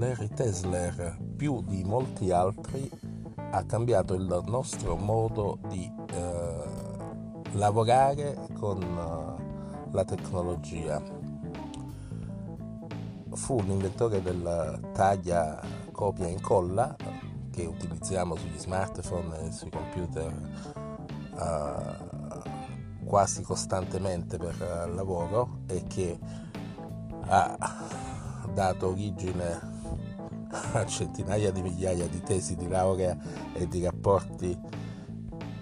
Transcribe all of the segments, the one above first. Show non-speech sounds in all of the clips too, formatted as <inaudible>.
Larry Tesler, più di molti altri, ha cambiato il nostro modo di eh, lavorare con eh, la tecnologia. Fu l'inventore del taglia, copia e incolla che utilizziamo sugli smartphone e sui computer eh, quasi costantemente per uh, lavoro e che ha dato origine a <laughs> centinaia di migliaia di tesi di laurea e di rapporti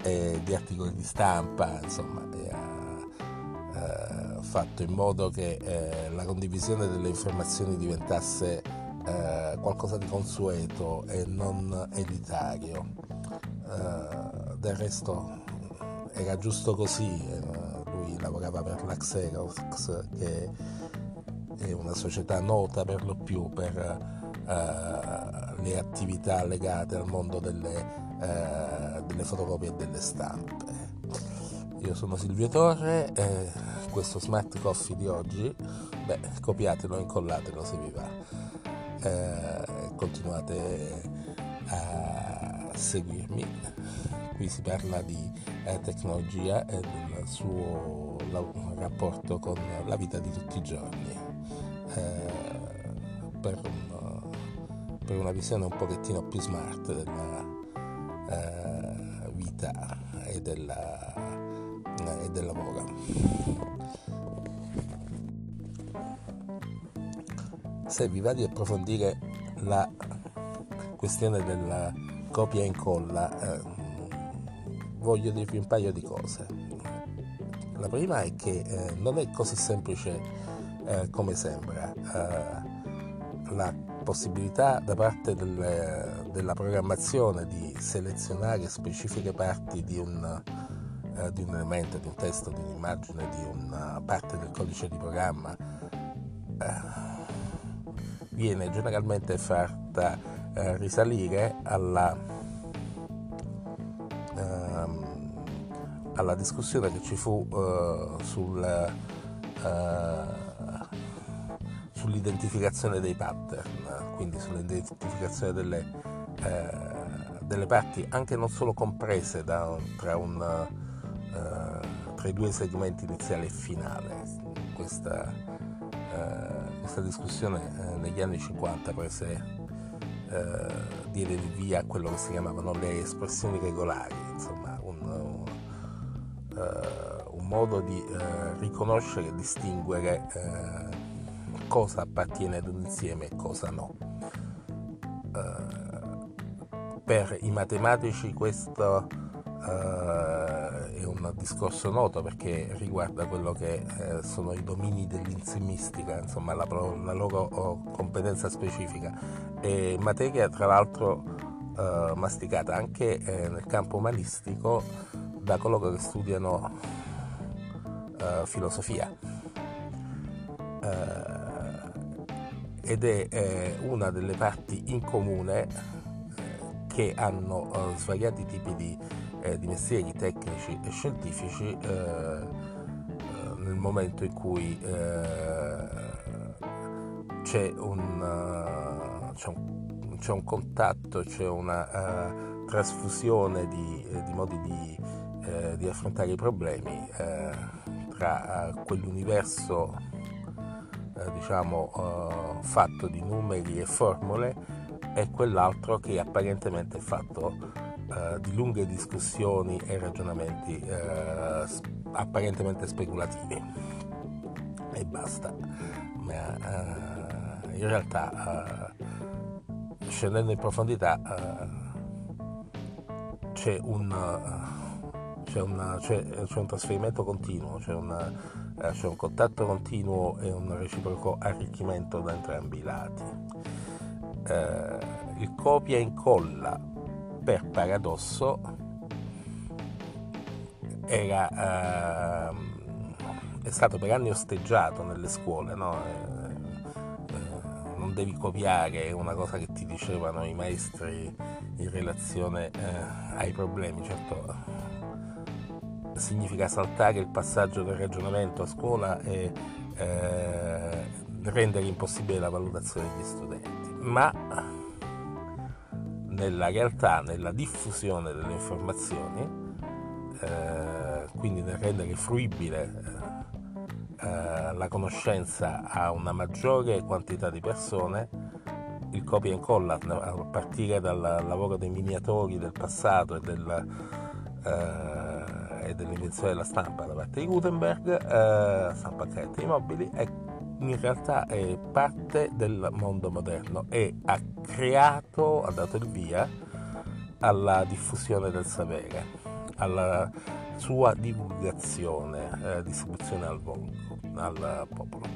e di articoli di stampa, insomma, ha eh, fatto in modo che eh, la condivisione delle informazioni diventasse eh, qualcosa di consueto e non elitario. Del resto era giusto così, lui lavorava per la Xerox che è una società nota per lo più per le attività legate al mondo delle, uh, delle, fotocopie e delle stampe. Io sono Silvio Torre, eh, questo smart coffee di oggi, beh, copiatelo, incollatelo se vi va. Eh, continuate a seguirmi. Qui si parla di eh, tecnologia e del suo rapporto con la vita di tutti i giorni. Eh, per per una visione un pochettino più smart della eh, vita e, della, eh, e del lavoro. Se vi va di approfondire la questione della copia e incolla, eh, voglio dirvi un paio di cose. La prima è che eh, non è così semplice eh, come sembra. Eh, la possibilità da parte del, della programmazione di selezionare specifiche parti di un, eh, di un, elemento, di un testo, di un'immagine, di una parte del codice di programma eh, viene generalmente fatta eh, risalire alla, ehm, alla, discussione che ci fu eh, sul eh, sull'identificazione dei pattern, quindi sull'identificazione delle, eh, delle parti anche non solo comprese da, tra, un, eh, tra, i due segmenti iniziale e finale. Questa, eh, questa discussione eh, negli anni 50 prese eh, diede via a quello che si chiamavano le espressioni regolari, insomma un, un, uh, un modo di riconoscere e distinguere cosa appartiene ad un insieme e cosa no. Uh, per i matematici questo uh, è un discorso noto perché riguarda quello che uh, sono i domini dell'insimistica, insomma la, la loro oh, competenza specifica. È materia tra l'altro masticata anche nel campo umanistico da coloro che studiano filosofia. Uh, ed è eh, una delle parti in comune eh, che hanno eh, svariati tipi di, eh, di, mestieri tecnici e scientifici eh, nel momento in cui c'è un, c'è, un, c'è, un, contatto, c'è una trasfusione di, di modi di, di, affrontare i problemi tra quell'universo eh, diciamo, eh, fatto di numeri e formule e quell'altro che apparentemente è fatto eh, di lunghe discussioni e ragionamenti eh, apparentemente speculativi. E basta. Ma in realtà scendendo in profondità c'è un c'è, una, c'è, c'è, un trasferimento continuo, c'è, una, eh, c'è, un contatto continuo e un reciproco arricchimento da entrambi i lati. Eh, il copia e incolla, per paradosso, era, eh, è stato per anni osteggiato nelle scuole, no? Eh, eh, non devi copiare, è una cosa che ti dicevano i maestri in relazione eh, ai problemi, certo significa saltare il passaggio del ragionamento a scuola e eh, rendere impossibile la valutazione degli studenti. ma nella realtà, nella diffusione delle informazioni, eh, quindi nel rendere fruibile eh, la conoscenza a una maggiore quantità di persone, il copia e incolla a partire dal lavoro dei miniatori del passato e, del, eh, e dell'invenzione della stampa da parte di Gutenberg, eh, stampa a caratteri mobili, è, in realtà è parte del mondo moderno e ha creato, ha dato il via alla diffusione del sapere, alla sua divulgazione, eh, distribuzione al, volgo, al popolo,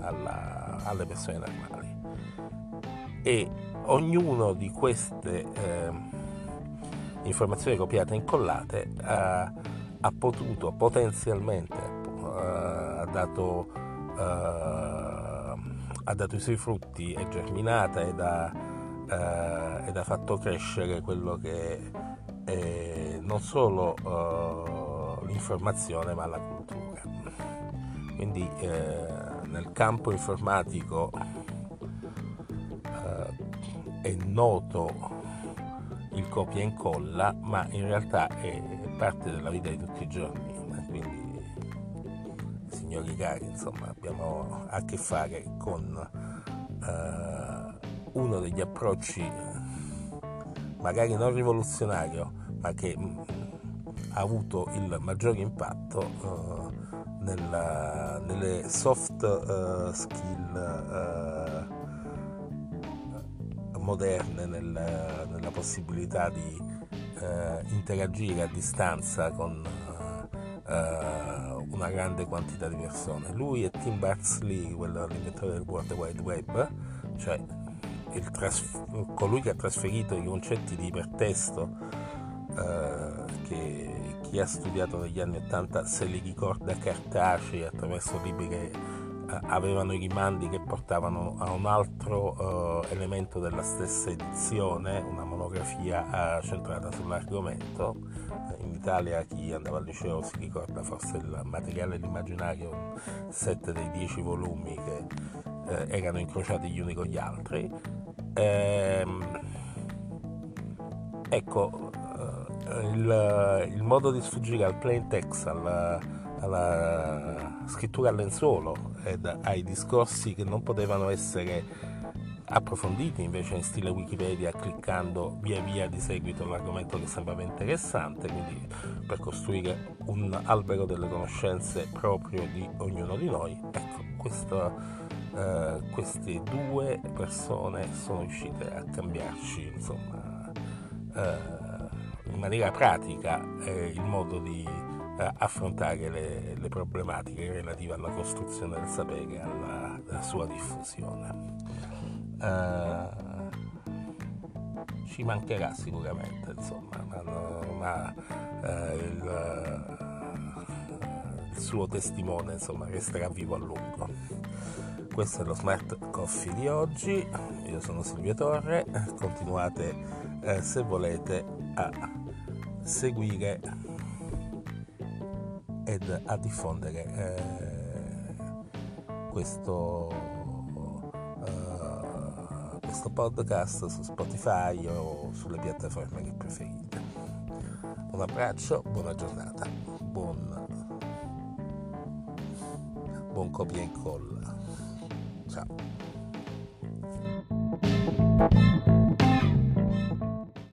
alla, alle persone normali. E ognuno di queste eh, informazioni copiate e incollate eh, ha potuto potenzialmente, eh, ha dato, eh, ha dato i suoi frutti, è germinata ed ha, eh, ed ha fatto crescere quello che è non solo l'informazione ma la cultura. Quindi eh, nel campo informatico eh, è noto il copia e incolla, ma in realtà è parte della vita di tutti i giorni. Quindi, signori cari, insomma, abbiamo a che fare con eh, uno degli approcci magari non rivoluzionario, ma che ha avuto il maggiore impatto uh, nella, nelle soft uh, skill uh, moderne, nel, nella possibilità di interagire a distanza con una grande quantità di persone. Lui è Tim Berners-Lee, l'inventore del World Wide Web, cioè trasf- colui che ha trasferito i concetti di ipertesto che chi ha studiato negli anni 80 se li ricorda cartacei attraverso libri che eh, avevano i rimandi che portavano a un altro eh, elemento della stessa edizione, una monografia eh, centrata sull'argomento. In Italia chi andava al liceo si ricorda forse il materiale dell'immaginario, 7 dei 10 volumi che eh, erano incrociati gli uni con gli altri. Ehm, ecco, il, il, modo di sfuggire al plain text, alla, alla scrittura a lenzuolo ed ai discorsi che non potevano essere approfonditi invece in stile Wikipedia cliccando via via di seguito l'argomento che sembrava interessante, quindi per costruire un albero delle conoscenze proprio di ognuno di noi. Ecco, questo, eh, queste due persone sono riuscite a cambiarci, insomma, eh, in maniera pratica eh, il modo di eh, affrontare le, le, problematiche relative alla costruzione del sapere e alla, alla sua diffusione. Eh, ci mancherà sicuramente, insomma, ma, ma eh, il, il, suo testimone insomma, resterà vivo a lungo. Questo è lo Smart Coffee di oggi, io sono Silvio Torre, continuate eh, se volete a seguire ed a diffondere eh, questo, questo podcast su Spotify o sulle piattaforme che preferite. Un abbraccio, buona giornata, buon, buon copia e incolla. Ciao.